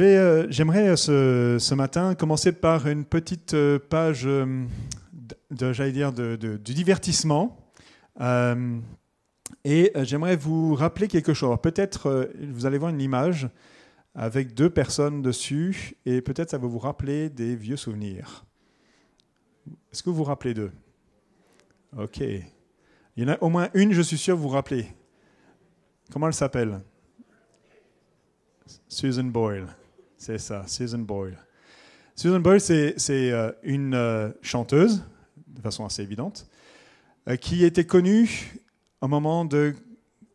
Euh, j'aimerais ce, ce, matin commencer par une petite page de, j'allais dire, du divertissement. et j'aimerais vous rappeler quelque chose. Peut-être vous allez voir une image avec deux personnes dessus, et peut-être ça va vous rappeler des vieux souvenirs. Est-ce que vous vous rappelez d'eux? Ok. Il y en a au moins une, je suis sûr, vous vous rappelez. Comment elle s'appelle? Susan Boyle. C'est ça, Susan Boyle. Susan Boyle, c'est euh, une euh, chanteuse, de façon assez évidente, euh, qui était connue au moment de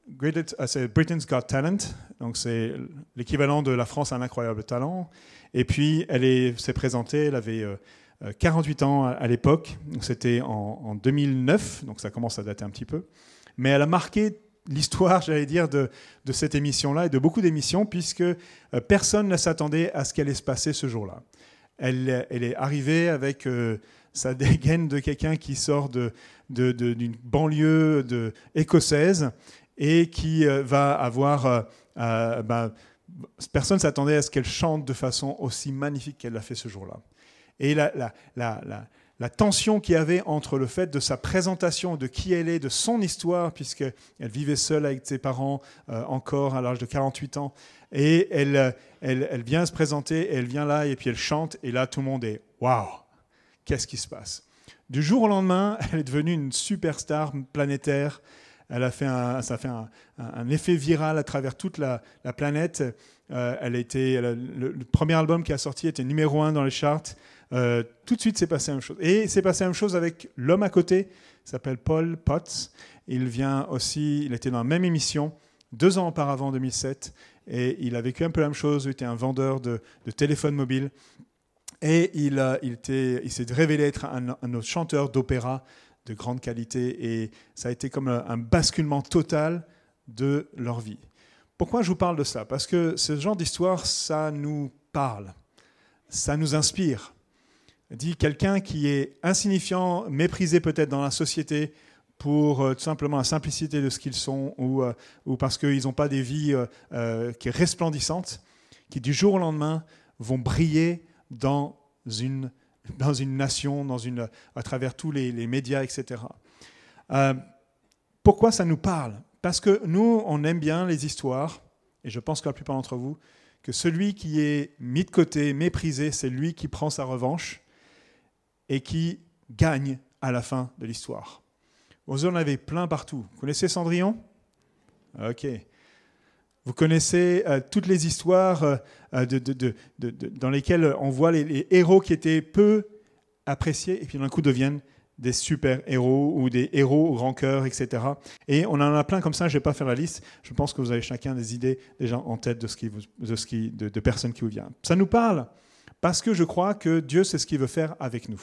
Britain's Got Talent, donc c'est l'équivalent de la France a un incroyable talent. Et puis elle s'est présentée, elle avait 48 ans à, l'époque, c'était en, 2009, donc ça commence à dater un petit peu. Mais elle a marqué l'histoire, j'allais dire, de, cette émission-là et de beaucoup d'émissions, puisque euh, personne ne s'attendait à ce qu'elle allait se passer ce jour-là. Elle, elle, est arrivée avec euh, sa dégaine de quelqu'un qui sort d'une de, de, banlieue de, écossaise et qui euh, va avoir... Ben, personne ne s'attendait à ce qu'elle chante de façon aussi magnifique qu'elle l'a fait ce jour-là. Et la, la, tension qu'il y avait entre le fait de sa présentation, de qui elle est, de son histoire, puisqu'elle vivait seule avec ses parents euh, encore à l'âge de 48 ans, et elle, elle, elle, vient se présenter, elle vient là, et puis elle chante, et là tout le monde est Waouh Qu'est-ce qui se passe? Du jour au lendemain, elle est devenue une superstar planétaire. Elle a fait ça a fait un, effet viral à travers toute la, la planète. Euh, elle a été, le, premier album qui a sorti était numéro un dans les charts. Euh, tout de suite, c'est passé la même chose. Et c'est passé la même chose avec l'homme à côté, il s'appelle Paul Potts. Il vient aussi, il était dans la même émission deux ans auparavant, en 2007, et il a vécu un peu la même chose. Il était un vendeur de, de téléphones mobiles. Et il, s'est révélé être un, un chanteur d'opéra de grande qualité. Et ça a été comme un basculement total de leur vie. Pourquoi je vous parle de ça? Parce que ce genre d'histoire, ça nous parle, ça nous inspire dit quelqu'un qui est insignifiant, méprisé peut-être dans la société pour euh, tout simplement la simplicité de ce qu'ils sont ou, euh, parce qu'ils n'ont pas des vies euh, qui est resplendissantes, qui du jour au lendemain vont briller dans une, dans une nation, dans une, à travers tous les, les médias, etc. pourquoi ça nous parle? Parce que nous, on aime bien les histoires, et je pense que la plupart d'entre vous, que celui qui est mis de côté, méprisé, c'est lui qui prend sa revanche et qui gagne à la fin de l'histoire. Vous en avez plein partout. Vous connaissez Cendrillon? Ok. Vous connaissez euh, toutes les histoires euh, dans lesquelles on voit les, héros qui étaient peu appréciés et puis d'un coup deviennent des super héros ou des héros au grand cœur, etc. Et on en a plein comme ça, je ne vais pas faire la liste. Je pense que vous avez chacun des idées déjà en tête de, ce qui, de, de personnes qui vous viennent. Ça nous parle parce que je crois que Dieu sait ce qu'il veut faire avec nous.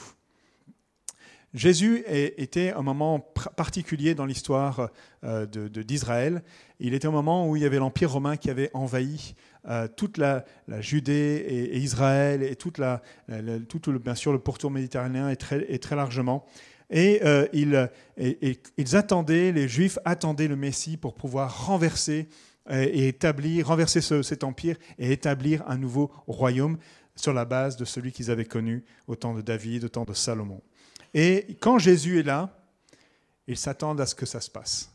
Jésus était un moment particulier dans l'histoire euh, d'Israël. Il était un moment où il y avait l'Empire romain qui avait envahi euh, toute la, Judée et, Israël et toute la, tout, bien sûr le pourtour méditerranéen et très, et largement. Et, euh, ils, ils, attendaient, les Juifs attendaient le Messie pour pouvoir renverser et établir, renverser cet empire et établir un nouveau royaume sur la base de celui qu'ils avaient connu au temps de David, au temps de Salomon. Et quand Jésus est là, ils s'attendent à ce que ça se passe,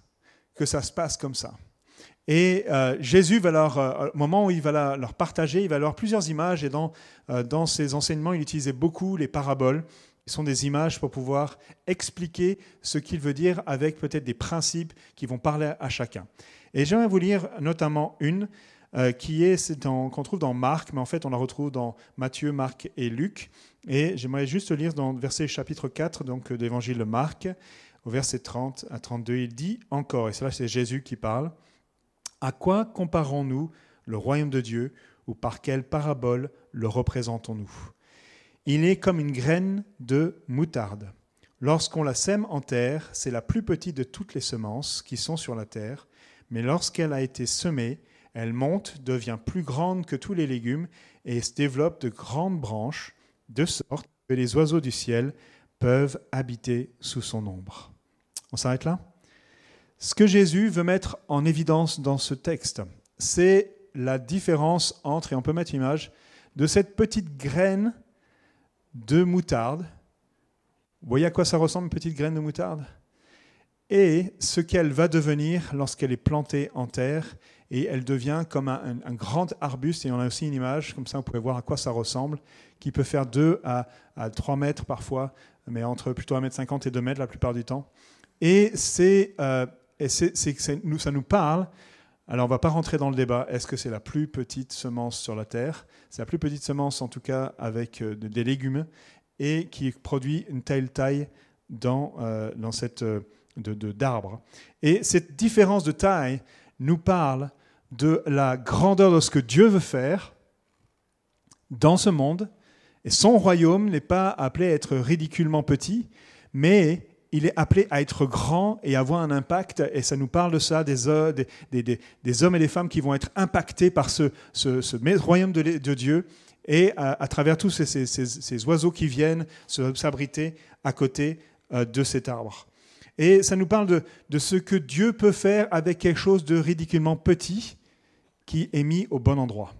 que ça se passe comme ça. Et euh, Jésus va leur, euh, au moment où il va leur partager, il va leur plusieurs images. Et dans, euh, dans ses enseignements, il utilisait beaucoup les paraboles. Ce sont des images pour pouvoir expliquer ce qu'il veut dire avec peut-être des principes qui vont parler à chacun. Et j'aimerais vous lire notamment une euh, qui est qu'on trouve dans Marc, mais en fait on la retrouve dans Matthieu, Marc et Luc. Et j'aimerais juste lire dans le verset chapitre 4 donc, d'évangile de Marc, au verset 30 à 32, il dit encore, et cela c'est Jésus qui parle, À quoi comparons-nous le royaume de Dieu ou par quelle parabole le représentons-nous? Il est comme une graine de moutarde. Lorsqu'on la sème en terre, c'est la plus petite de toutes les semences qui sont sur la terre, mais lorsqu'elle a été semée, elle monte, devient plus grande que tous les légumes et se développe de grandes branches, de sorte que les oiseaux du ciel peuvent habiter sous son ombre. On s'arrête là? Ce que Jésus veut mettre en évidence dans ce texte, c'est la différence entre, et on peut mettre l'image, de cette petite graine de moutarde. Vous voyez à quoi ça ressemble une petite graine de moutarde? Et ce qu'elle va devenir lorsqu'elle est plantée en terre et elle devient comme un, grand arbuste, et on a aussi une image, comme ça vous pouvez voir à quoi ça ressemble, qui peut faire 2 à, 3 mètres parfois, mais entre plutôt 1 mètre 50 et 2 mètres la plupart du temps. Et, euh, ça nous parle, alors on ne va pas rentrer dans le débat, est-ce que c'est la plus petite semence sur la Terre? C'est la plus petite semence en tout cas avec euh, des légumes, et qui produit une telle taille dans, euh, dans cette... De, d'arbre. Et cette différence de taille nous parle de la grandeur de ce que Dieu veut faire dans ce monde. Et son royaume n'est pas appelé à être ridiculement petit, mais il est appelé à être grand et avoir un impact. Et ça nous parle de ça, des, des, hommes et des femmes qui vont être impactés par ce, royaume de, Dieu et à, travers tous ces, oiseaux qui viennent s'abriter à côté euh, de cet arbre. Et ça nous parle de, ce que Dieu peut faire avec quelque chose de ridiculement petit qui est mis au bon endroit.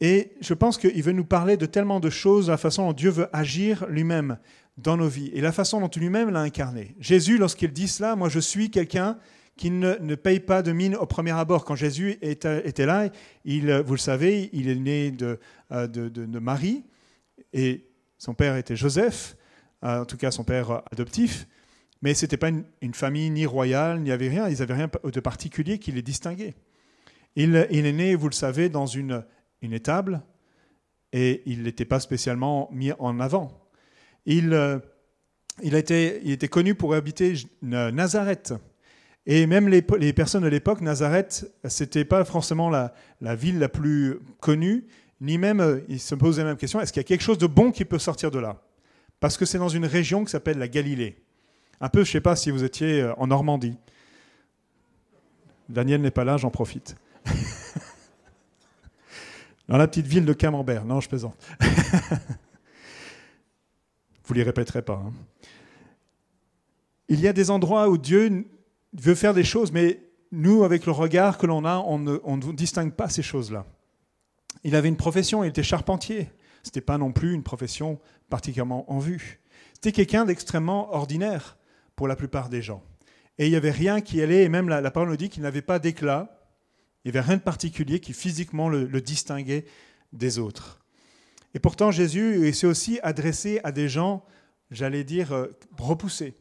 Et je pense qu'il veut nous parler de tellement de choses, la façon dont Dieu veut agir lui-même dans nos vies et la façon dont lui-même l'a incarné. Jésus, lorsqu'il dit cela, moi je suis quelqu'un qui ne, ne, paye pas de mine au premier abord. Quand Jésus était, là, vous le savez, il est né de, euh, de, de, Marie et son père était Joseph, euh, en tout cas son père adoptif, mais ce n'était pas une, une, famille ni royale, il n'y avait rien, ils n'avaient rien de particulier qui les distinguait. Il, est né, vous le savez, dans une, une étable et il n'était pas spécialement mis en avant. Il, euh, il, était, il était connu pour habiter Nazareth. Et même les, les personnes de l'époque, Nazareth, c'était pas forcément la, la, ville la plus connue, ni même, euh, ils se posaient la même question, est-ce qu'il y a quelque chose de bon qui peut sortir de là? Parce que c'est dans une région qui s'appelle la Galilée. Un peu, je ne sais pas si vous étiez euh, en Normandie. Daniel n'est pas là, j'en profite. Dans la petite ville de Camembert. Non, je plaisante. Vous ne les répéterez pas. Hein. Il y a des endroits où Dieu veut faire des choses, mais nous, avec le regard que l'on a, on ne, distingue pas ces choses-là. Il avait une profession, il était charpentier. Ce n'était pas non plus une profession particulièrement en vue. C'était quelqu'un d'extrêmement ordinaire pour la plupart des gens. Et il n'y avait rien qui allait, et même la, la parole nous dit qu'il n'avait pas d'éclat, il n'y avait rien de particulier qui physiquement le, distinguait des autres. Et pourtant, Jésus s'est aussi adressé à des gens, j'allais dire, euh, repoussés,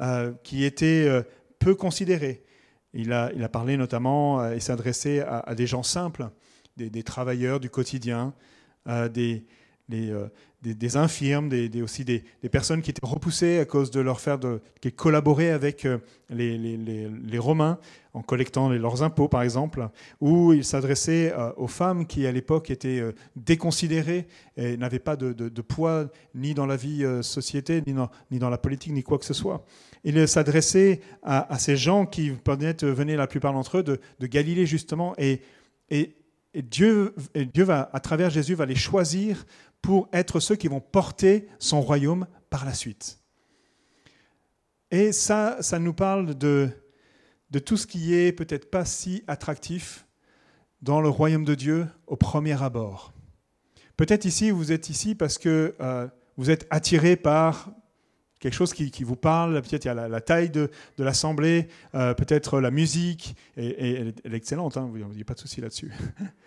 euh, qui étaient euh, peu considérés. Il a, il a parlé notamment et s'est adressé à, des gens simples, des, travailleurs du quotidien, des, des, infirmes, des, aussi des, personnes qui étaient repoussées à cause de leur faire de, qui collaboraient avec euh, les, Romains en collectant leurs impôts, par exemple, ou il s'adressait euh, aux femmes qui, à l'époque, étaient euh, déconsidérées et n'avaient pas de, poids ni dans la vie société, ni dans, la politique, ni quoi que ce soit. Il s'adressait à, ces gens qui venaient la plupart d'entre eux de, Galilée, justement, et, Dieu, Dieu va, à travers Jésus, va les choisir pour être ceux qui vont porter son royaume par la suite. Et ça, ça nous parle de, de tout ce qui est peut-être pas si attractif dans le royaume de Dieu au premier abord. Peut-être ici, vous êtes ici parce que euh, vous êtes attiré par quelque chose qui, vous parle. Peut-être il y a la, taille de, de l'assemblée, euh, peut-être la musique, et, elle, est, excellente, hein, n'y a pas de souci là-dessus.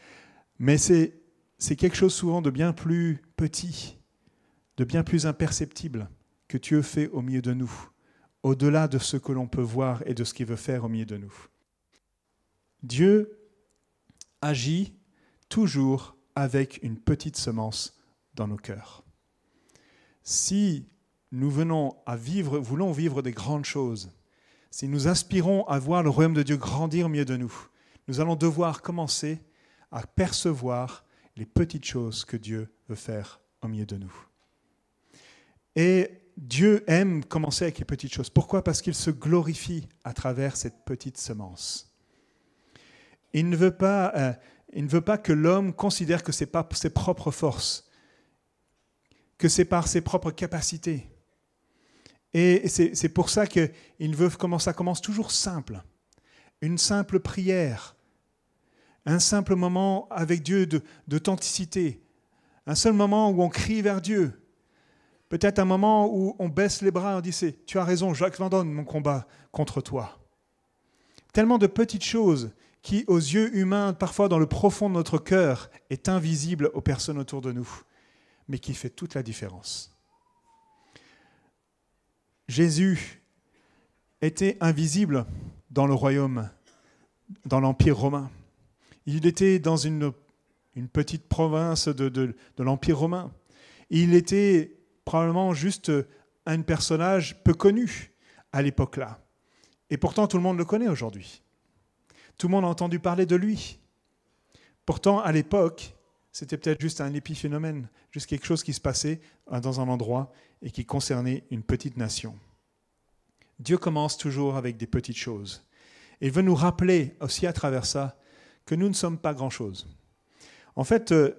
Mais c'est c'est quelque chose souvent de bien plus petit, de bien plus imperceptible que Dieu fait au milieu de nous, au-delà de ce que l'on peut voir et de ce qu'il veut faire au milieu de nous. Dieu agit toujours avec une petite semence dans nos cœurs. Si nous venons à vivre, voulons vivre des grandes choses, si nous aspirons à voir le royaume de Dieu grandir au milieu de nous, nous allons devoir commencer à percevoir les petites choses que Dieu veut faire au milieu de nous. Et Dieu aime commencer avec les petites choses. Pourquoi? Parce qu'il se glorifie à travers cette petite semence. Il ne veut pas, euh, il ne veut pas que l'homme considère que ce n'est pas ses propres forces, que c'est par ses propres capacités. Et c'est pour ça qu'il veut comment ça commence toujours simple. Une simple prière, un simple moment avec Dieu d'authenticité, un seul moment où on crie vers Dieu, peut-être un moment où on baisse les bras et on dit Tu as raison, Jacques Vendôme, mon combat contre toi. Tellement de petites choses qui, aux yeux humains, parfois dans le profond de notre cœur, est invisible aux personnes autour de nous, mais qui fait toute la différence. Jésus était invisible dans le royaume, dans l'Empire romain. Il était dans une, une petite province de, de, de l'Empire romain. Il était probablement juste un personnage peu connu à l'époque-là. Et pourtant, tout le monde le connaît aujourd'hui. Tout le monde a entendu parler de lui. Pourtant, à l'époque, c'était peut-être juste un épiphénomène, juste quelque chose qui se passait dans un endroit et qui concernait une petite nation. Dieu commence toujours avec des petites choses. Et il veut nous rappeler aussi à travers ça que nous ne sommes pas grand-chose. En fait, euh,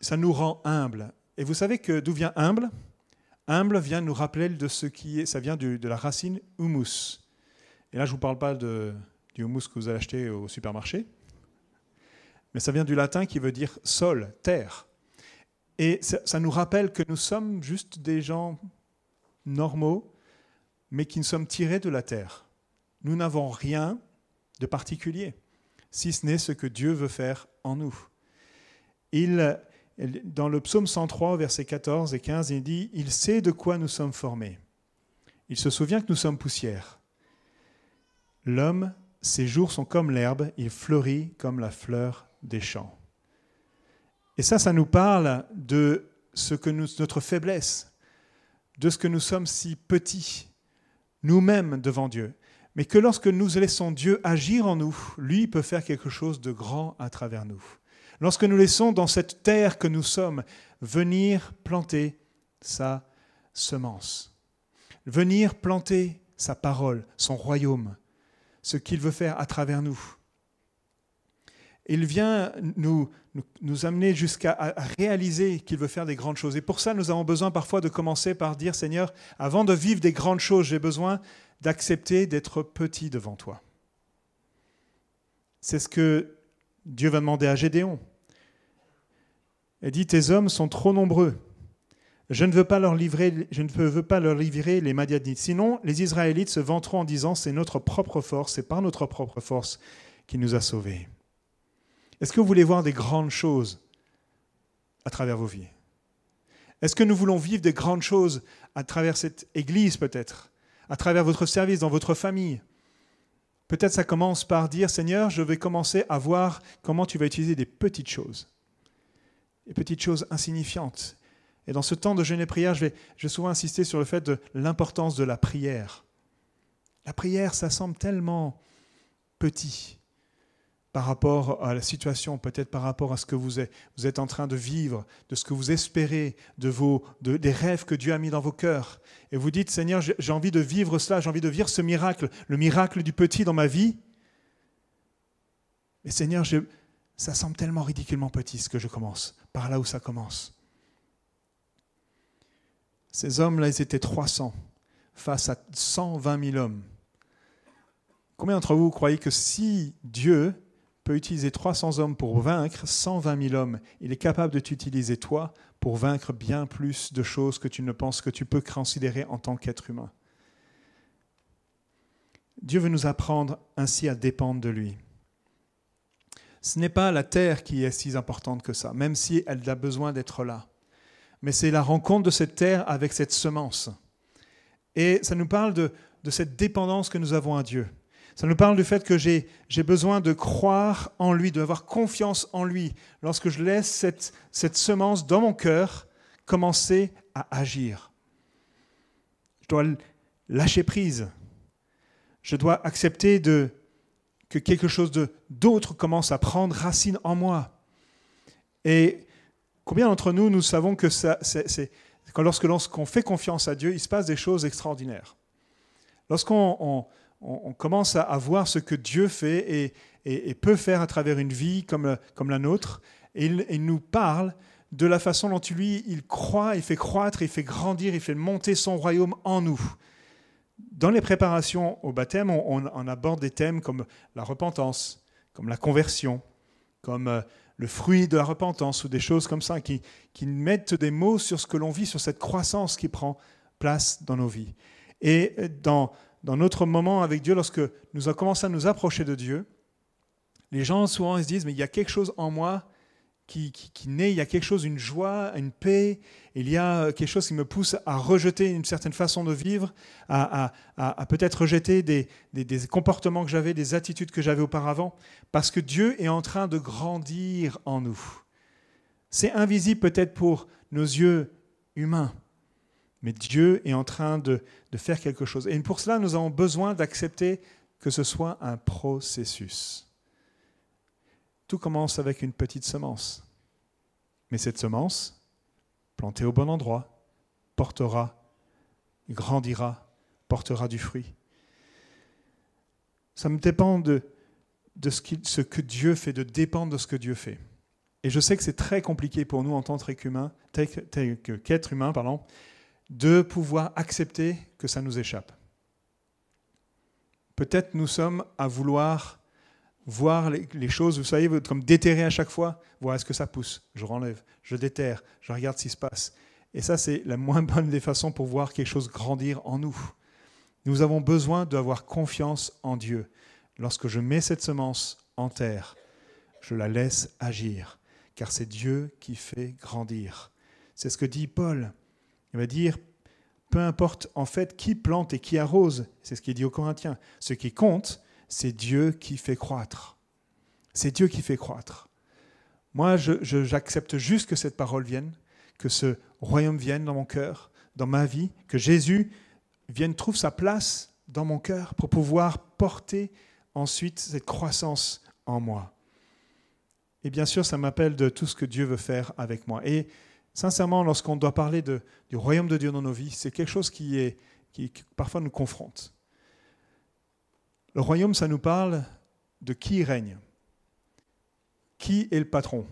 ça nous rend humbles. Et vous savez que d'où vient humble? Humble vient nous rappeler de ce qui est, ça vient de la racine humus. Et là, je ne vous parle pas du humus que vous allez acheter au supermarché, mais ça vient du latin qui veut dire sol, terre. Et ça, ça nous rappelle que nous sommes juste des gens normaux, mais qui ne sommes tirés de la terre. Nous n'avons rien de particulier, si ce n'est ce que Dieu veut faire en nous. Il, dans le psaume 103, versets 14 et 15, il dit Il sait de quoi nous sommes formés. Il se souvient que nous sommes poussière. L'homme, ses jours sont comme l'herbe, il fleurit comme la fleur des champs. Et ça, ça nous parle de ce que nous, notre faiblesse, de ce que nous sommes si petits, nous-mêmes devant Dieu, mais que lorsque nous laissons Dieu agir en nous, lui peut faire quelque chose de grand à travers nous. Lorsque nous laissons dans cette terre que nous sommes venir planter sa semence, venir planter sa parole, son royaume, ce qu'il veut faire à travers nous. Il vient nous, nous, amener jusqu'à réaliser qu'il veut faire des grandes choses. Et pour ça, nous avons besoin parfois de commencer par dire, Seigneur, avant de vivre des grandes choses, j'ai besoin d'accepter d'être petit devant toi. C'est ce que Dieu va demander à Gédéon. Il dit, tes hommes sont trop nombreux. Je ne veux pas leur livrer, je ne veux pas leur livrer les Madianites. Sinon, les Israélites se vanteront en disant, c'est notre propre force, c'est par notre propre force qui nous a sauvés. Est-ce que vous voulez voir des grandes choses à travers vos vies? Est-ce que nous voulons vivre des grandes choses à travers cette Église peut-être? À travers votre service, dans votre famille Peut-être ça commence par dire, Seigneur, je vais commencer à voir comment tu vas utiliser des petites choses, des petites choses insignifiantes. Et dans ce temps de jeûne et prière, je je vais souvent insister sur le fait de l'importance de la prière. La prière, ça semble tellement petit par rapport à la situation, peut-être par rapport à ce que vous êtes, vous êtes en train de vivre, de ce que vous espérez, de vos, de, des rêves que Dieu a mis dans vos cœurs. Et vous dites, Seigneur, j'ai envie de vivre cela, j'ai envie de vivre ce miracle, le miracle du petit dans ma vie. Mais Seigneur, ça semble tellement ridiculement petit ce que je commence, par là où ça commence. Ces hommes-là, ils étaient 300 face à 120 000 hommes. Combien d'entre vous croyez que si Dieu peut utiliser 300 hommes pour vaincre 120 000 hommes. Il est capable de t'utiliser toi pour vaincre bien plus de choses que tu ne penses que tu peux considérer en tant qu'être humain. Dieu veut nous apprendre ainsi à dépendre de lui. Ce n'est pas la terre qui est si importante que ça, même si elle a besoin d'être là. Mais c'est la rencontre de cette terre avec cette semence. Et ça nous parle de, de cette dépendance que nous avons à Dieu. Ça nous parle du fait que j'ai besoin de croire en lui, d'avoir confiance en lui. Lorsque je laisse cette, cette semence dans mon cœur commencer à agir. Je dois lâcher prise. Je dois accepter de, que quelque chose d'autre commence à prendre racine en moi. Et combien d'entre nous, nous savons que ça, c'est, lorsque lorsqu'on fait confiance à Dieu, il se passe des choses extraordinaires. Lorsqu'on on, commence à, voir ce que Dieu fait et, peut faire à travers une vie comme, la nôtre. Et il, nous parle de la façon dont lui, il croit, il fait croître, il fait grandir, il fait monter son royaume en nous. Dans les préparations au baptême, on, aborde des thèmes comme la repentance, comme la conversion, comme euh, le fruit de la repentance ou des choses comme ça, qui, qui mettent des mots sur ce que l'on vit, sur cette croissance qui prend place dans nos vies. Et dans, dans notre moment avec Dieu, lorsque nous avons commencé à nous approcher de Dieu, les gens souvent se disent, mais il y a quelque chose en moi qui, naît, il y a quelque chose, une joie, une paix, il y a quelque chose qui me pousse à rejeter une certaine façon de vivre, à, peut-être rejeter des, des comportements que j'avais, des attitudes que j'avais auparavant, parce que Dieu est en train de grandir en nous. C'est invisible peut-être pour nos yeux humains, mais Dieu est en train de, de faire quelque chose. Et pour cela, nous avons besoin d'accepter que ce soit un processus. Tout commence avec une petite semence. Mais cette semence, plantée au bon endroit, portera, grandira, portera du fruit. Ça me dépend de, de ce, que Dieu fait, de dépendre de ce que Dieu fait. Et je sais que c'est très compliqué pour nous en tant qu'être humain, qu'être humain, pardon, de pouvoir accepter que ça nous échappe. Peut-être nous sommes à vouloir voir les, choses, vous savez, comme déterrer à chaque fois, voir est-ce que ça pousse, je renlève, je déterre, je regarde ce qui se passe. Et ça, c'est la moins bonne des façons pour voir quelque chose grandir en nous. Nous avons besoin d'avoir confiance en Dieu. Lorsque je mets cette semence en terre, je la laisse agir, car c'est Dieu qui fait grandir. C'est ce que dit Paul. Il va dire, peu importe en fait qui plante et qui arrose, c'est ce qu'il dit aux Corinthiens, ce qui compte, c'est Dieu qui fait croître. C'est Dieu qui fait croître. Moi, j'accepte juste que cette parole vienne, que ce royaume vienne dans mon cœur, dans ma vie, que Jésus vienne, trouve sa place dans mon cœur pour pouvoir porter ensuite cette croissance en moi. Et bien sûr, ça m'appelle de tout ce que Dieu veut faire avec moi. Et sincèrement, lorsqu'on doit parler du royaume de Dieu dans nos vies, c'est quelque chose qui, est, qui parfois nous confronte. Le royaume, ça nous parle de qui règne. Qui est le patron?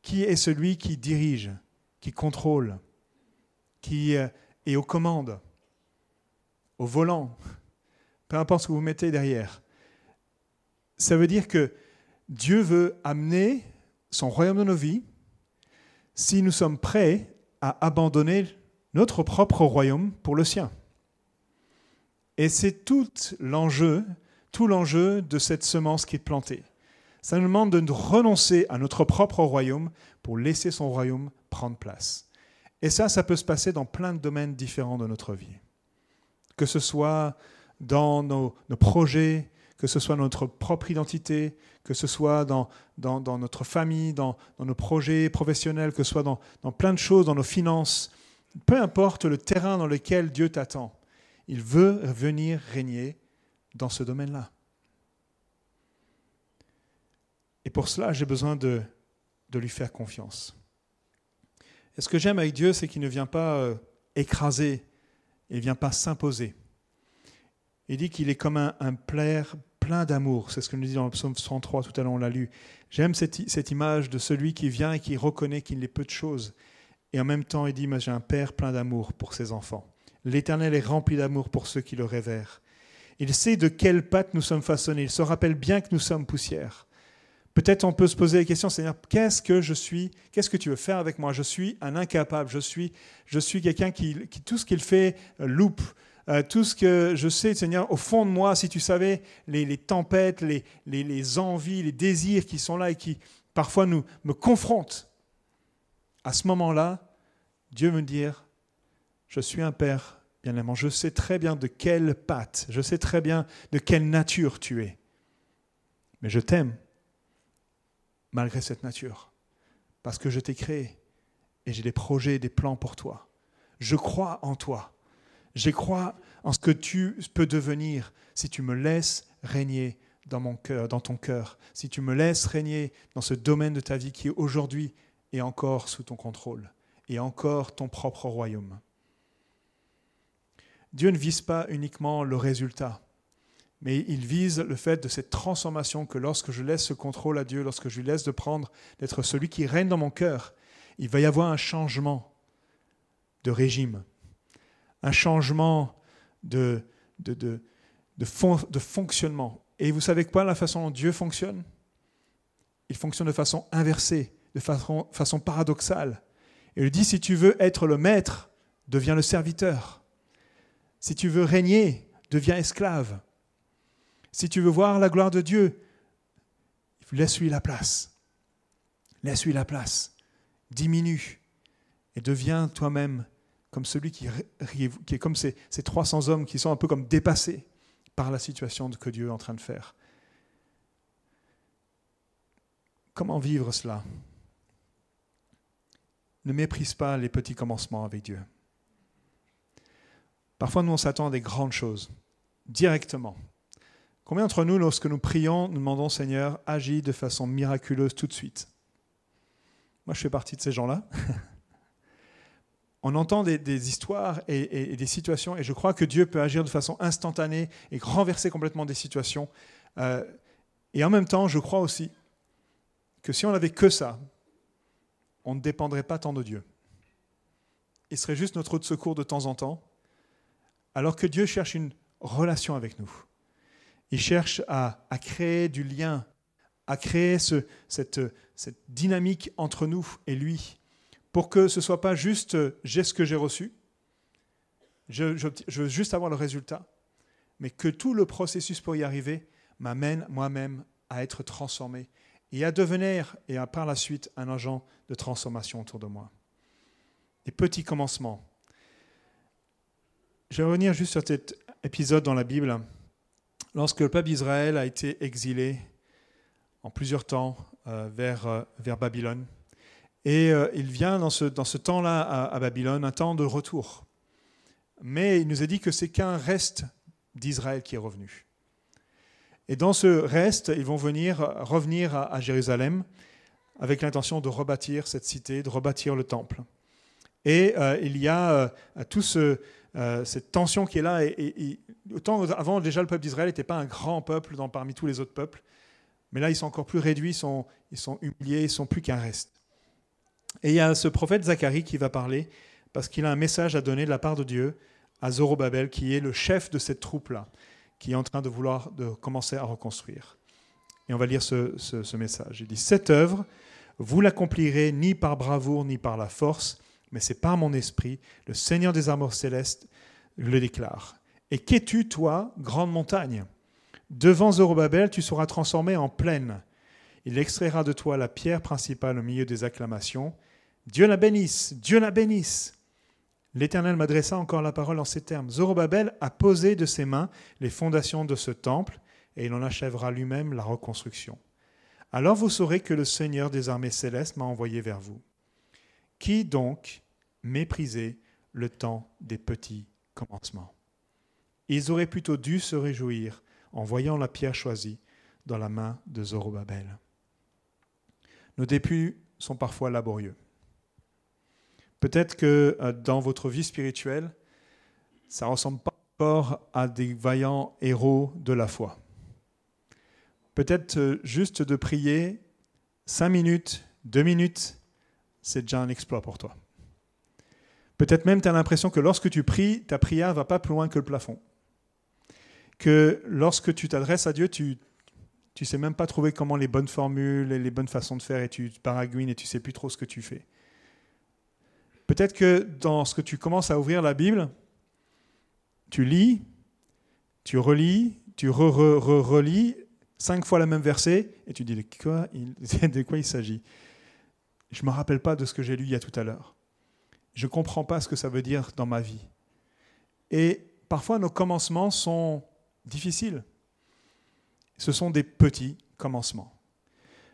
Qui est celui qui dirige, qui contrôle, qui euh, est aux commandes, au volant, peu importe ce que vous mettez derrière. Ça veut dire que Dieu veut amener son royaume dans nos vies si nous sommes prêts à abandonner notre propre royaume pour le sien. Et c'est tout l'enjeu, tout l'enjeu de cette semence qui est plantée. Ça nous demande de renoncer à notre propre royaume pour laisser son royaume prendre place. Et ça, ça peut se passer dans plein de domaines différents de notre vie. Que ce soit dans nos, projets, que ce soit notre propre identité, que ce soit dans, notre famille, dans, nos projets professionnels, que ce soit dans, dans plein de choses, dans nos finances. Peu importe le terrain dans lequel Dieu t'attend. Il veut venir régner dans ce domaine-là. Et pour cela, j'ai besoin de, lui faire confiance. Et ce que j'aime avec Dieu, c'est qu'il ne vient pas euh, écraser, il ne vient pas s'imposer. Il dit qu'il est comme un, un plein d'amour. C'est ce que nous dit dans le psaume 103, tout à l'heure on l'a lu. J'aime cette, cette, image de celui qui vient et qui reconnaît qu'il n'est peu de choses. Et en même temps, il dit, j'ai un père plein d'amour pour ses enfants. L'Éternel est rempli d'amour pour ceux qui le révèrent. Il sait de quelle pâte nous sommes façonnés. Il se rappelle bien que nous sommes poussière. Peut-être on peut se poser la question, Seigneur, qu'est-ce que je suis? Qu'est-ce que tu veux faire avec moi? Je suis un incapable. Je suis, je suis quelqu'un qui, tout ce qu'il fait, euh, loupe. Euh, tout ce que je sais, Seigneur, au fond de moi, si tu savais les, tempêtes, les, envies, les désirs qui sont là et qui parfois nous, me confrontent, à ce moment-là, Dieu me dit, je suis un père bien aimant, je sais très bien de quelle patte, je sais très bien de quelle nature tu es. Mais je t'aime malgré cette nature, parce que je t'ai créé et j'ai des projets, des plans pour toi. Je crois en toi. Je crois en ce que tu peux devenir si tu me laisses régner dans mon cœur, dans ton cœur, si tu me laisses régner dans ce domaine de ta vie qui aujourd'hui est encore sous ton contrôle et encore ton propre royaume. Dieu ne vise pas uniquement le résultat, mais il vise le fait de cette transformation que lorsque je laisse ce contrôle à Dieu, lorsque je lui laisse de prendre, d'être celui qui règne dans mon cœur, il va y avoir un changement de régime, un changement de, fonctionnement. Et vous savez quoi, la façon dont Dieu fonctionne? Il fonctionne de façon inversée, de façon, paradoxale. Il dit, si tu veux être le maître, deviens le serviteur. Si tu veux régner, deviens esclave. Si tu veux voir la gloire de Dieu, laisse-lui la place. Laisse-lui la place. Diminue et deviens toi-même comme celui qui, est comme ces, ces 300 hommes qui sont un peu comme dépassés par la situation que Dieu est en train de faire. Comment vivre cela? Ne méprise pas les petits commencements avec Dieu. Parfois, nous, on s'attend à des grandes choses, directement. Combien d'entre nous, lorsque nous prions, nous demandons Seigneur, agis de façon miraculeuse tout de suite? Moi, je fais partie de ces gens-là. on entend des, histoires et, des situations, et je crois que Dieu peut agir de façon instantanée et renverser complètement des situations. Euh, et en même temps, je crois aussi que si on n'avait que ça, on ne dépendrait pas tant de Dieu. Il serait juste notre secours de temps en temps, alors que Dieu cherche une relation avec nous. Il cherche à, créer du lien, à créer ce, cette, cette dynamique entre nous et lui pour que ce ne soit pas juste euh, j'ai ce que j'ai reçu, je, veux juste avoir le résultat, mais que tout le processus pour y arriver m'amène moi-même à être transformé et à devenir, et à par la suite, un agent de transformation autour de moi. Des petits commencements. Je vais revenir juste sur cet épisode dans la Bible. Lorsque le peuple d'Israël a été exilé en plusieurs temps euh, euh, vers Babylone, et euh, il vient dans ce, dans ce temps-là à, Babylone, un temps de retour. Mais il nous a dit que c'est qu'un reste d'Israël qui est revenu. Et dans ce reste, ils vont venir revenir à, Jérusalem avec l'intention de rebâtir cette cité, de rebâtir le temple. Et euh, il y a euh, tout ce, cette tension qui est là. Autant avant, déjà, le peuple d'Israël n'était pas un grand peuple parmi tous les autres peuples. Mais là, ils sont encore plus réduits, ils sont, ils sont humiliés, ils sont plus qu'un reste. Et il y a ce prophète Zacharie qui va parler parce qu'il a un message à donner de la part de Dieu à Zorobabel, qui est le chef de cette troupe-là, qui est en train de vouloir de commencer à reconstruire. Et on va lire ce, ce message. Il dit Cette œuvre, vous l'accomplirez ni par bravoure ni par la force, mais c'est par mon esprit, le Seigneur des armures célestes le déclare. Et qu'es-tu, toi, grande montagne? Devant Zorobabel, tu seras transformé en plaine il extraira de toi la pierre principale au milieu des acclamations. Dieu la bénisse, Dieu la bénisse. L'Éternel m'adressa encore la parole en ces termes. Zorobabel a posé de ses mains les fondations de ce temple, et il en achèvera lui-même la reconstruction. Alors vous saurez que le Seigneur des armées célestes m'a envoyé vers vous. Qui donc méprisait le temps des petits commencements? Ils auraient plutôt dû se réjouir en voyant la pierre choisie dans la main de Zorobabel. Nos débuts sont parfois laborieux. Peut-être que euh, dans votre vie spirituelle, ça ne ressemble pas encore à des vaillants héros de la foi. Peut-être euh, juste de prier cinq minutes, deux minutes, c'est déjà un exploit pour toi. Peut-être même tu as l'impression que lorsque tu pries, ta prière ne va pas plus loin que le plafond. Que lorsque tu t'adresses à Dieu, tu tu sais même pas trouver comment les bonnes formules et les bonnes façons de faire et tu paragouines et tu sais plus trop ce que tu fais. Peut-être que dans ce que tu commences à ouvrir la Bible, tu lis, tu relis, tu re-relis cinq fois le même verset et tu dis de quoi il, il s'agit? Je ne me rappelle pas de ce que j'ai lu il y a tout à l'heure. Je comprends pas ce que ça veut dire dans ma vie. Et parfois nos commencements sont difficiles ce sont des petits commencements.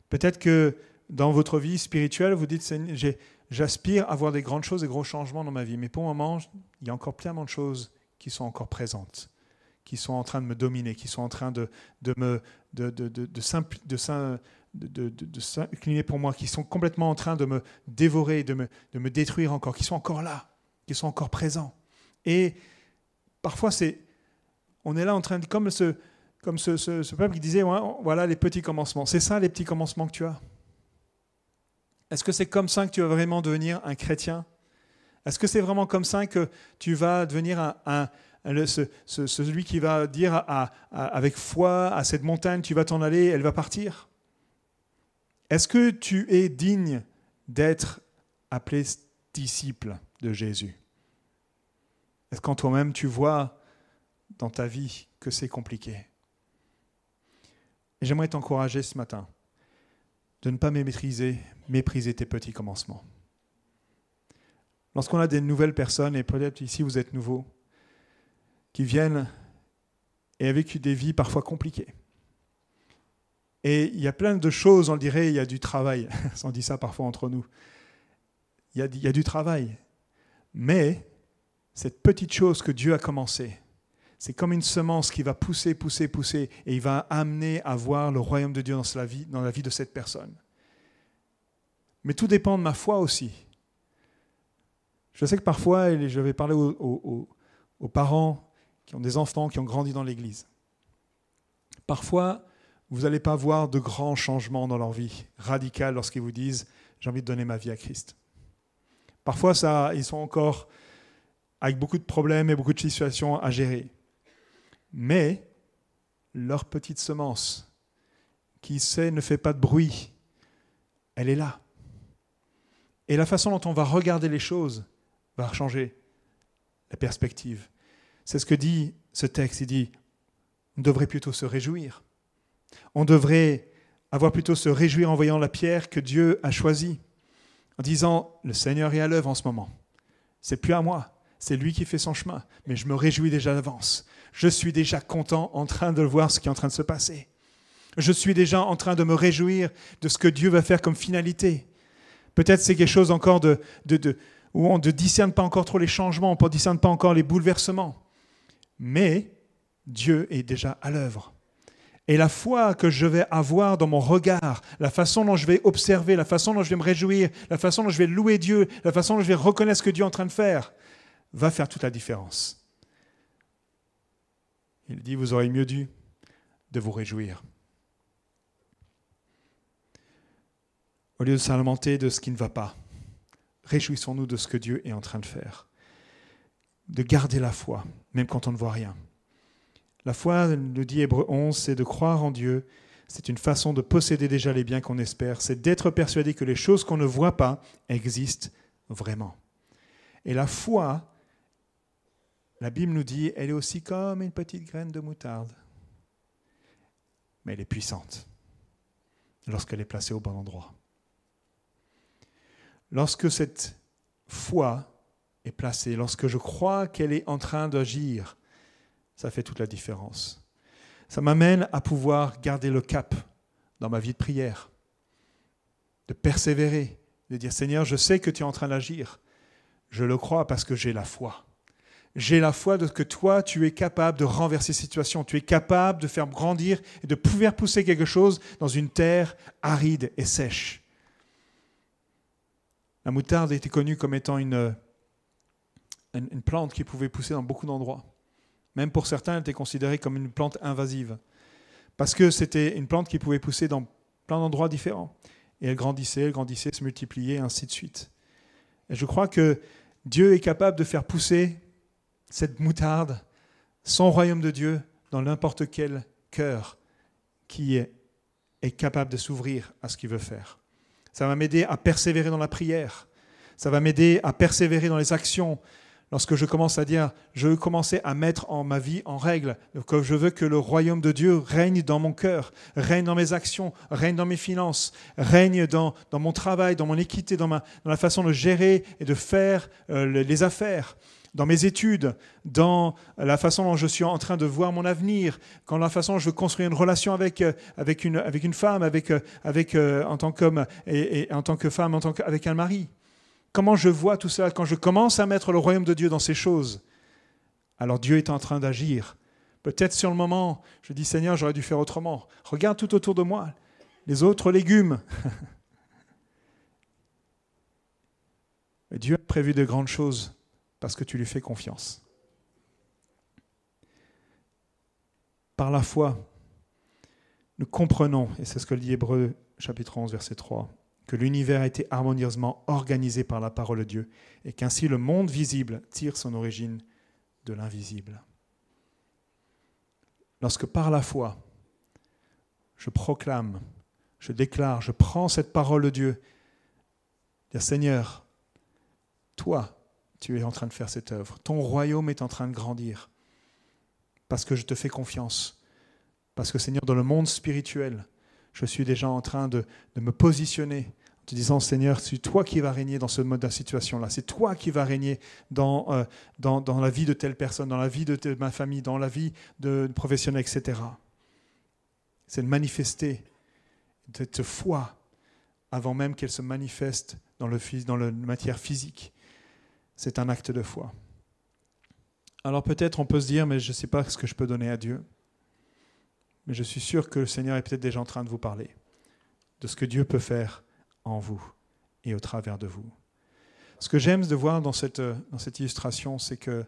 Peut-être que dans votre vie spirituelle, vous dites, j'aspire à voir des grandes choses, des gros changements dans ma vie, mais pour le moment, il y a encore plein de choses qui sont encore présentes, qui sont en train de me dominer, qui sont en train de, de me de, de, de s'incliner pour moi, qui sont complètement en train de me dévorer, de me, de me détruire encore, qui sont encore là, qui sont encore présents. Et parfois, c'est, on est là en train de, comme ce, comme ce, peuple qui disait, voilà les petits commencements. C'est ça les petits commencements que tu as? Est-ce que c'est comme ça que tu vas vraiment devenir un chrétien? Est-ce que c'est vraiment comme ça que tu vas devenir celui qui va dire avec foi à cette montagne, tu vas t'en aller, elle va partir? Est-ce que tu es digne d'être appelé disciple de Jésus? Est-ce qu'en toi-même tu vois dans ta vie que c'est compliqué? J'aimerais t'encourager ce matin de ne pas mépriser, mépriser tes petits commencements. Lorsqu'on a des nouvelles personnes, et peut-être ici vous êtes nouveaux, qui viennent et ont vécu des vies parfois compliquées. Et il y a plein de choses, on dirait, il y a du travail. on dit ça parfois entre nous. Il y, a, du travail. Mais cette petite chose que Dieu a commencé, c'est comme une semence qui va pousser, pousser, pousser, et il va amener à voir le royaume de Dieu dans la vie, dans la vie de cette personne. Mais tout dépend de ma foi aussi. Je sais que parfois, et je vais parler aux, parents qui ont des enfants qui ont grandi dans l'Église. Parfois, vous n'allez pas voir de grands changements dans leur vie, radicaux, lorsqu'ils vous disent j'ai envie de donner ma vie à Christ. Parfois, ils sont encore avec beaucoup de problèmes et beaucoup de situations à gérer. Mais leur petite semence, qui sait ne fait pas de bruit, elle est là. Et la façon dont on va regarder les choses va changer la perspective. C'est ce que dit ce texte. Il dit, on devrait plutôt se réjouir. On devrait avoir plutôt se réjouir en voyant la pierre que Dieu a choisie, en disant, le Seigneur est à l'œuvre en ce moment. C'est plus à moi, c'est lui qui fait son chemin, mais je me réjouis déjà d'avance. Je suis déjà content en train de voir ce qui est en train de se passer. Je suis déjà en train de me réjouir de ce que Dieu va faire comme finalité. Peut-être c'est quelque chose encore de, de, de, où on ne discerne pas encore trop les changements, on ne discerne pas encore les bouleversements. Mais Dieu est déjà à l'œuvre. Et la foi que je vais avoir dans mon regard, la façon dont je vais observer, la façon dont je vais me réjouir, la façon dont je vais louer Dieu, la façon dont je vais reconnaître ce que Dieu est en train de faire, va faire toute la différence. Il dit, vous aurez mieux dû de vous réjouir. Au lieu de s'alimenter de ce qui ne va pas, réjouissons-nous de ce que Dieu est en train de faire. De garder la foi, même quand on ne voit rien. La foi, le dit Hébreu 11, c'est de croire en Dieu. C'est une façon de posséder déjà les biens qu'on espère. C'est d'être persuadé que les choses qu'on ne voit pas existent vraiment. Et la foi, la Bible nous dit, elle est aussi comme une petite graine de moutarde. Mais elle est puissante lorsqu'elle est placée au bon endroit. Lorsque cette foi est placée, lorsque je crois qu'elle est en train d'agir, ça fait toute la différence. Ça m'amène à pouvoir garder le cap dans ma vie de prière, de persévérer, de dire Seigneur, je sais que tu es en train d'agir. Je le crois parce que j'ai la foi. J'ai la foi de que toi, tu es capable de renverser cette situation. Tu es capable de faire grandir et de pouvoir pousser quelque chose dans une terre aride et sèche. La moutarde était connue comme étant une, une, plante qui pouvait pousser dans beaucoup d'endroits. Même pour certains, elle était considérée comme une plante invasive. Parce que c'était une plante qui pouvait pousser dans plein d'endroits différents. Et elle grandissait, elle grandissait, se multipliait, ainsi de suite. Et je crois que Dieu est capable de faire pousser cette moutarde, son royaume de Dieu, dans n'importe quel cœur qui est, est capable de s'ouvrir à ce qu'il veut faire. Ça va m'aider à persévérer dans la prière. Ça va m'aider à persévérer dans les actions. Lorsque je commence à dire, je veux commencer à mettre en ma vie en règle, que je veux que le royaume de Dieu règne dans mon cœur, règne dans mes actions, règne dans mes finances, règne dans, mon travail, dans mon équité, dans, ma, la façon de gérer et de faire euh, les affaires dans mes études, dans la façon dont je suis en train de voir mon avenir, dans la façon dont je veux construire une relation avec, euh, avec, une, avec une femme, avec, euh, avec, euh, en tant qu'homme et, en tant que femme, en tant qu'avec un mari. Comment je vois tout ça quand je commence à mettre le royaume de Dieu dans ces choses? Alors Dieu est en train d'agir. Peut-être sur le moment, je dis Seigneur, j'aurais dû faire autrement. Regarde tout autour de moi, les autres légumes. Dieu a prévu de grandes choses parce que tu lui fais confiance. Par la foi, nous comprenons, et c'est ce que dit Hébreu chapitre 11, verset 3, que l'univers a été harmonieusement organisé par la parole de Dieu et qu'ainsi le monde visible tire son origine de l'invisible. Lorsque par la foi, je proclame je déclare, je prends cette parole de Dieu. Dire Seigneur, toi, tu es en train de faire cette œuvre. Ton royaume est en train de grandir. Parce que je te fais confiance. Parce que Seigneur, dans le monde spirituel, je suis déjà en train de, me positionner en te disant, Seigneur, c'est toi qui vas régner dans ce mode de situation-là. C'est toi qui vas régner dans, euh, dans, la vie de telle personne, dans la vie de, ma famille, dans la vie de, professionnels, etc. C'est de manifester cette foi avant même qu'elle se manifeste dans, le, dans la matière physique. C'est un acte de foi. Alors peut-être on peut se dire, mais je ne sais pas ce que je peux donner à Dieu. Mais je suis sûr que le Seigneur est peut-être déjà en train de vous parler de ce que Dieu peut faire en vous et au travers de vous. Ce que j'aime de voir dans cette, illustration, c'est que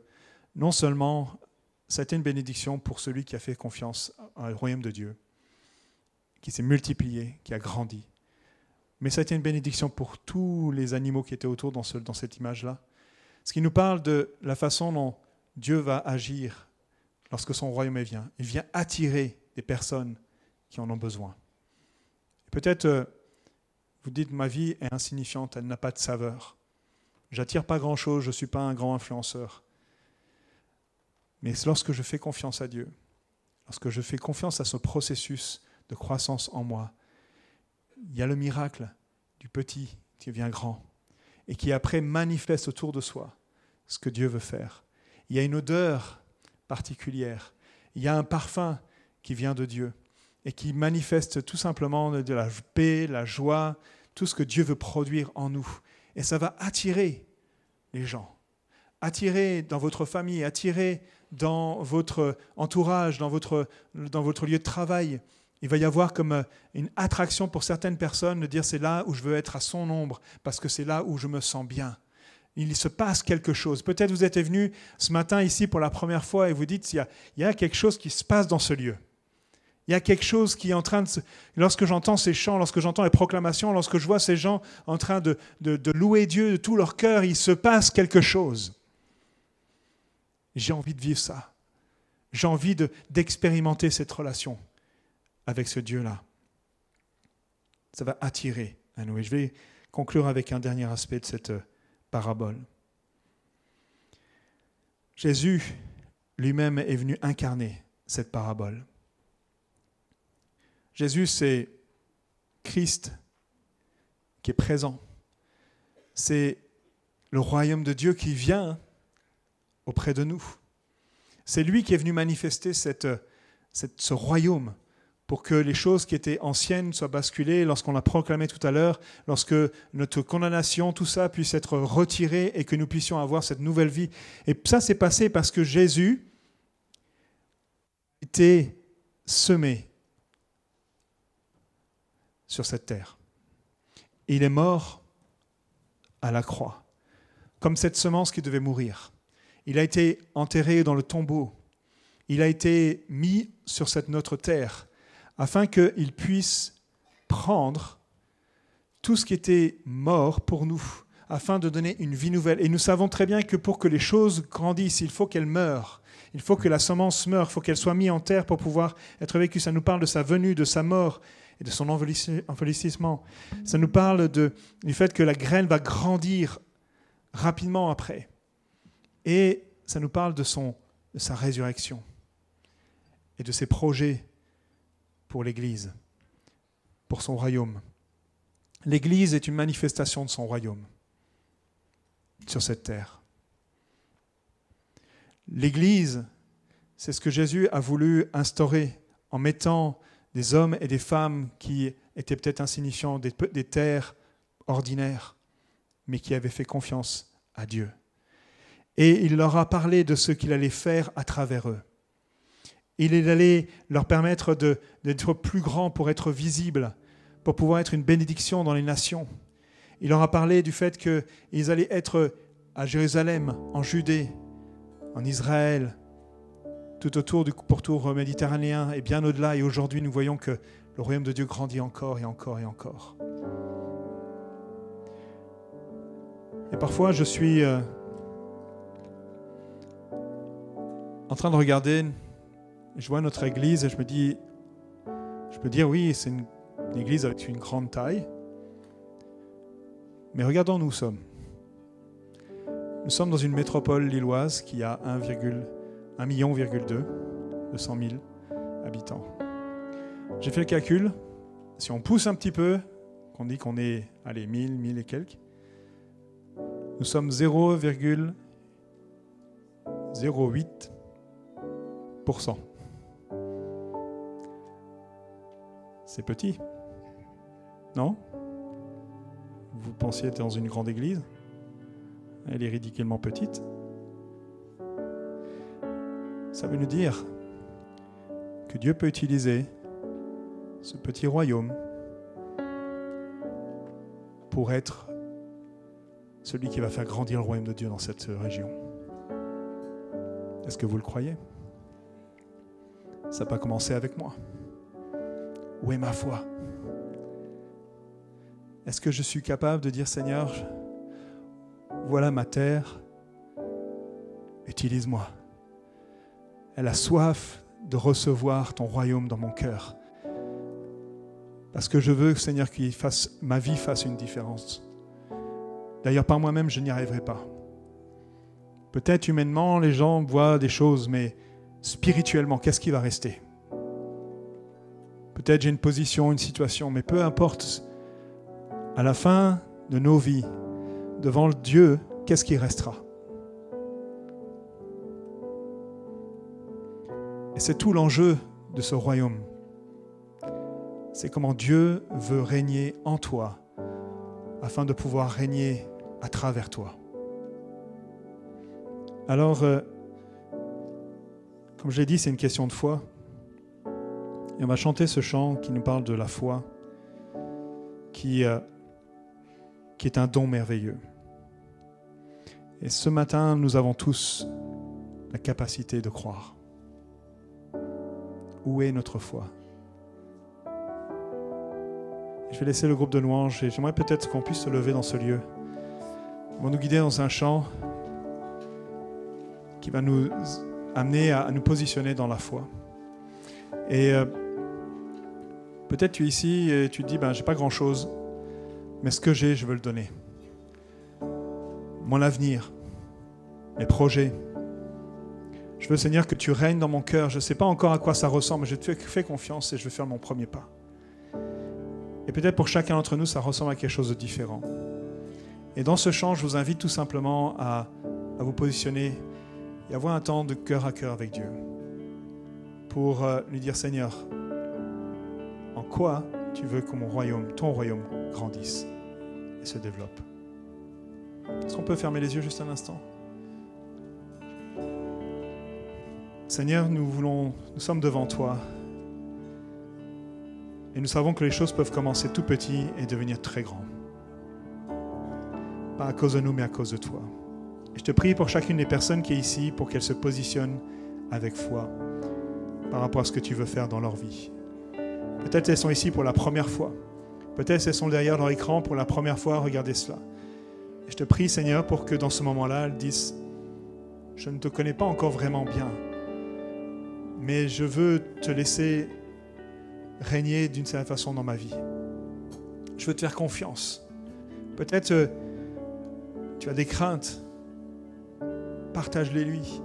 non seulement ça a été une bénédiction pour celui qui a fait confiance au royaume de Dieu, qui s'est multiplié, qui a grandi, mais ça a été une bénédiction pour tous les animaux qui étaient autour dans cette image-là. Ce qui nous parle de la façon dont Dieu va agir lorsque son royaume vient. Il vient attirer des personnes qui en ont besoin. Peut-être euh, vous dites ma vie est insignifiante, elle n'a pas de saveur. J'attire pas grand-chose, je ne suis pas un grand influenceur. Mais lorsque je fais confiance à Dieu, lorsque je fais confiance à ce processus de croissance en moi, il y a le miracle du petit qui devient grand et qui après manifeste autour de soi ce que Dieu veut faire. Il y a une odeur particulière, il y a un parfum qui vient de Dieu et qui manifeste tout simplement de la paix, la joie, tout ce que Dieu veut produire en nous. Et ça va attirer les gens, attirer dans votre famille, attirer dans votre entourage, dans votre, dans votre lieu de travail. Il va y avoir comme une attraction pour certaines personnes de dire c'est là où je veux être à son ombre, parce que c'est là où je me sens bien il se passe quelque chose. Peut-être vous êtes venu ce matin ici pour la première fois et vous dites, il y, a, y a quelque chose qui se passe dans ce lieu. Il y a quelque chose qui est en train de... Lorsque j'entends ces chants, lorsque j'entends les proclamations, lorsque je vois ces gens en train de, de, louer Dieu de tout leur cœur, il se passe quelque chose. J'ai envie de vivre ça. J'ai envie d'expérimenter cette relation avec ce Dieu-là. Ça va attirer à nous. Et je vais conclure avec un dernier aspect de cette parabole. Jésus lui-même est venu incarner cette parabole. Jésus, c'est Christ qui est présent. C'est le royaume de Dieu qui vient auprès de nous. C'est lui qui est venu manifester cette, ce royaume pour que les choses qui étaient anciennes soient basculées lorsqu'on l'a proclamé tout à l'heure, lorsque notre condamnation, tout ça puisse être retiré et que nous puissions avoir cette nouvelle vie. Et ça s'est passé parce que Jésus était semé sur cette terre. il est mort à la croix, comme cette semence qui devait mourir. Il a été enterré dans le tombeau. Il a été mis sur cette notre terre afin qu'il puisse prendre tout ce qui était mort pour nous, afin de donner une vie nouvelle. Et nous savons très bien que pour que les choses grandissent, il faut qu'elles meurent. Il faut que la semence meure, il faut qu'elle soit mise en terre pour pouvoir être vécue. Ça nous parle de sa venue, de sa mort et de son envellissement. Ça nous parle du fait que la graine va grandir rapidement après. Et ça nous parle de, son, de sa résurrection et de ses projets pour l'Église, pour son royaume. L'Église est une manifestation de son royaume sur cette terre. L'Église, c'est ce que Jésus a voulu instaurer en mettant des hommes et des femmes qui étaient peut-être insignifiants, des, terres ordinaires, mais qui avaient fait confiance à Dieu. Et il leur a parlé de ce qu'il allait faire à travers eux. Il est allé leur permettre d'être plus grands pour être visibles, pour pouvoir être une bénédiction dans les nations. Il leur a parlé du fait qu'ils allaient être à Jérusalem, en Judée, en Israël, tout autour du pourtour méditerranéen et bien au-delà. Et aujourd'hui, nous voyons que le royaume de Dieu grandit encore et encore et encore. Et parfois, je suis euh, en train de regarder je vois notre église et je me dis, je peux dire oui, c'est une église avec une grande taille. Mais regardons où nous sommes. Nous sommes dans une métropole lilloise qui a 1,1 million de 100 000 habitants. J'ai fait le calcul. Si on pousse un petit peu, qu'on dit qu'on est, allez, 1000, 1000 et quelques, nous sommes 0,08%. C'est petit. Non? Vous pensiez être dans une grande église? Elle est ridiculement petite. Ça veut nous dire que Dieu peut utiliser ce petit royaume pour être celui qui va faire grandir le royaume de Dieu dans cette région. Est-ce que vous le croyez? Ça n'a pas commencé avec moi. Où est ma foi? Est-ce que je suis capable de dire Seigneur, voilà ma terre, utilise-moi. Elle a soif de recevoir ton royaume dans mon cœur. Parce que je veux, Seigneur, que ma vie fasse une différence. D'ailleurs, par moi-même, je n'y arriverai pas. Peut-être humainement, les gens voient des choses, mais spirituellement, qu'est-ce qui va rester? Peut-être j'ai une position, une situation, mais peu importe. À la fin de nos vies, devant Dieu, qu'est-ce qui restera? Et c'est tout l'enjeu de ce royaume. C'est comment Dieu veut régner en toi afin de pouvoir régner à travers toi. Alors, euh, comme je l'ai dit, c'est une question de foi. Et on va chanter ce chant qui nous parle de la foi, qui, euh, qui est un don merveilleux. Et ce matin, nous avons tous la capacité de croire. Où est notre foi? Je vais laisser le groupe de louanges et j'aimerais peut-être qu'on puisse se lever dans ce lieu. Ils vont nous guider dans un chant qui va nous amener à, nous positionner dans la foi. Et euh, peut-être tu es ici et tu te dis, ben, j'ai pas grand-chose, mais ce que j'ai, je veux le donner. Mon avenir, mes projets, je veux, Seigneur, que tu règnes dans mon cœur. Je ne sais pas encore à quoi ça ressemble, mais je te fais confiance et je vais faire mon premier pas. Et peut-être pour chacun d'entre nous, ça ressemble à quelque chose de différent. Et dans ce chant, je vous invite tout simplement à, vous positionner et avoir un temps de cœur à cœur avec Dieu pour euh, lui dire Seigneur, quoi tu veux que mon royaume, ton royaume, grandisse et se développe Est-ce qu'on peut fermer les yeux juste un instant? Seigneur, nous voulons, nous sommes devant toi. Et nous savons que les choses peuvent commencer tout petit et devenir très grands. Pas à cause de nous, mais à cause de toi. Je te prie pour chacune des personnes qui est ici, pour qu'elles se positionnent avec foi par rapport à ce que tu veux faire dans leur vie. Peut-être elles sont ici pour la première fois. Peut-être elles sont derrière leur écran pour la première fois à regarder cela. Je te prie, Seigneur, pour que dans ce moment-là, elles disent, je ne te connais pas encore vraiment bien, mais je veux te laisser régner d'une certaine façon dans ma vie. Je veux te faire confiance. Peut-être euh, tu as des craintes. Partage-les lui.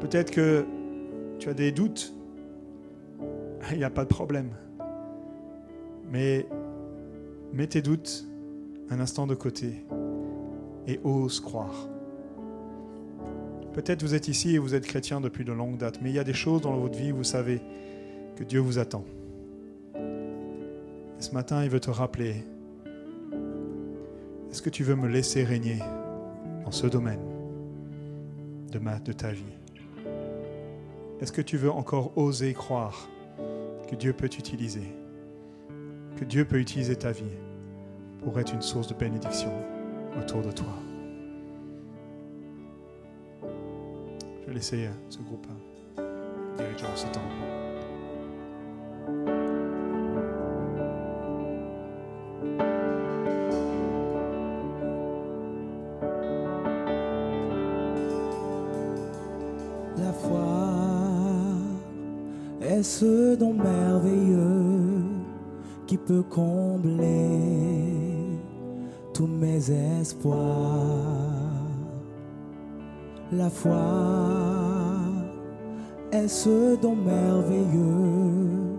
Peut-être que tu as des doutes. Il n'y a pas de problème. Mais mets tes doutes un instant de côté et ose croire. Peut-être vous êtes ici et vous êtes chrétien depuis de longues dates, mais il y a des choses dans votre vie où vous savez que Dieu vous attend. Et ce matin, il veut te rappeler, est-ce que tu veux me laisser régner dans ce domaine de, ta vie? Est-ce que tu veux encore oser croire que Dieu peut t'utiliser, que Dieu peut utiliser ta vie pour être une source de bénédiction autour de toi Je vais laisser ce groupe diriger en ce temps. La foi est ce don merveilleux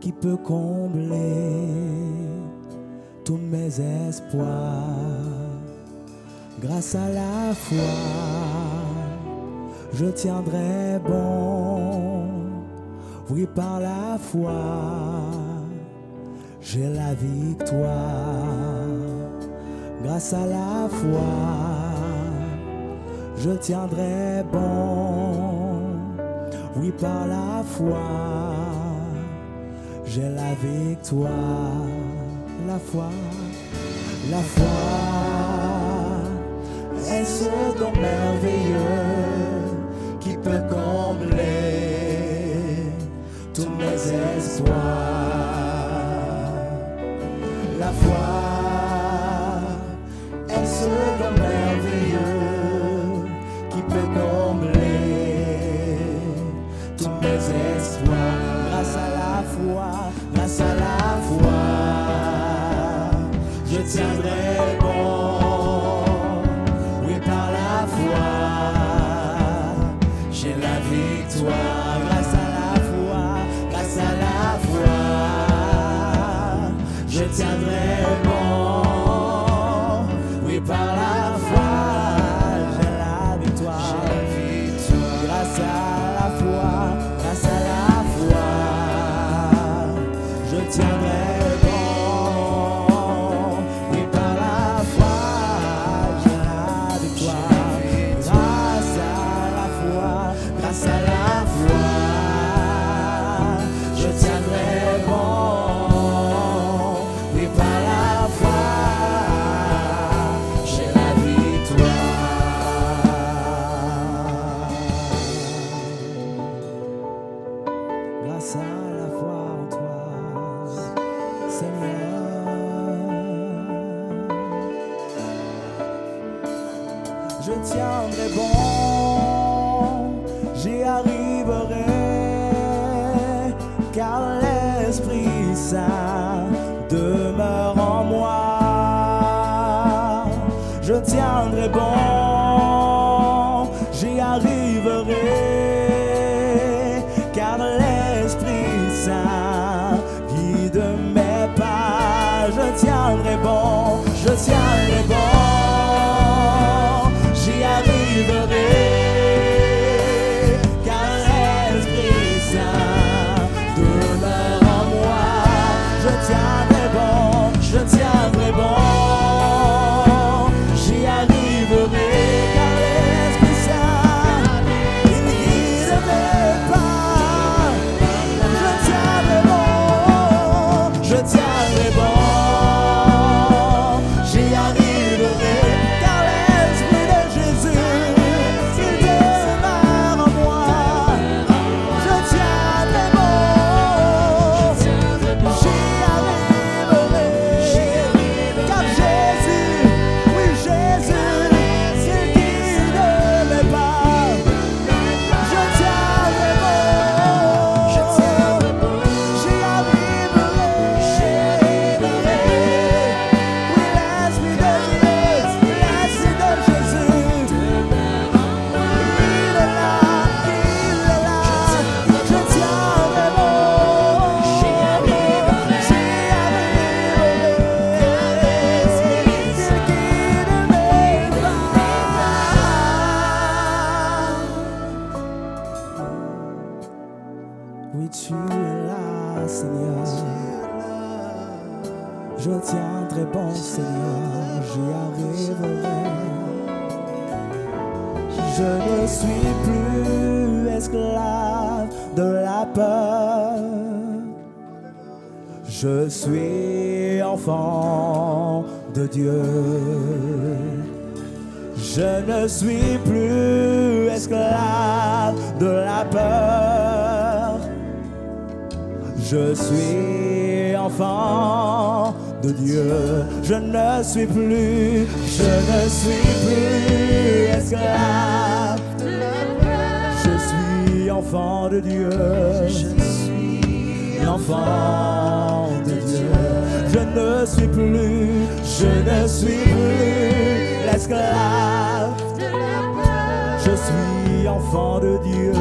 qui peut combler tous mes espoirs. Grâce à la foi, je tiendrai bon. Oui, par la foi, j'ai la victoire grâce à la foi, je tiendrai bon. Oui, par la foi, j'ai la victoire. La foi, la foi est ce don merveilleux qui peut combler tous mes espoirs? La foi second merveilleux qui peut combler tous mes espoirs grâce à la foi, grâce à la foi, je tiendrai. Peur. Je suis enfant de Dieu.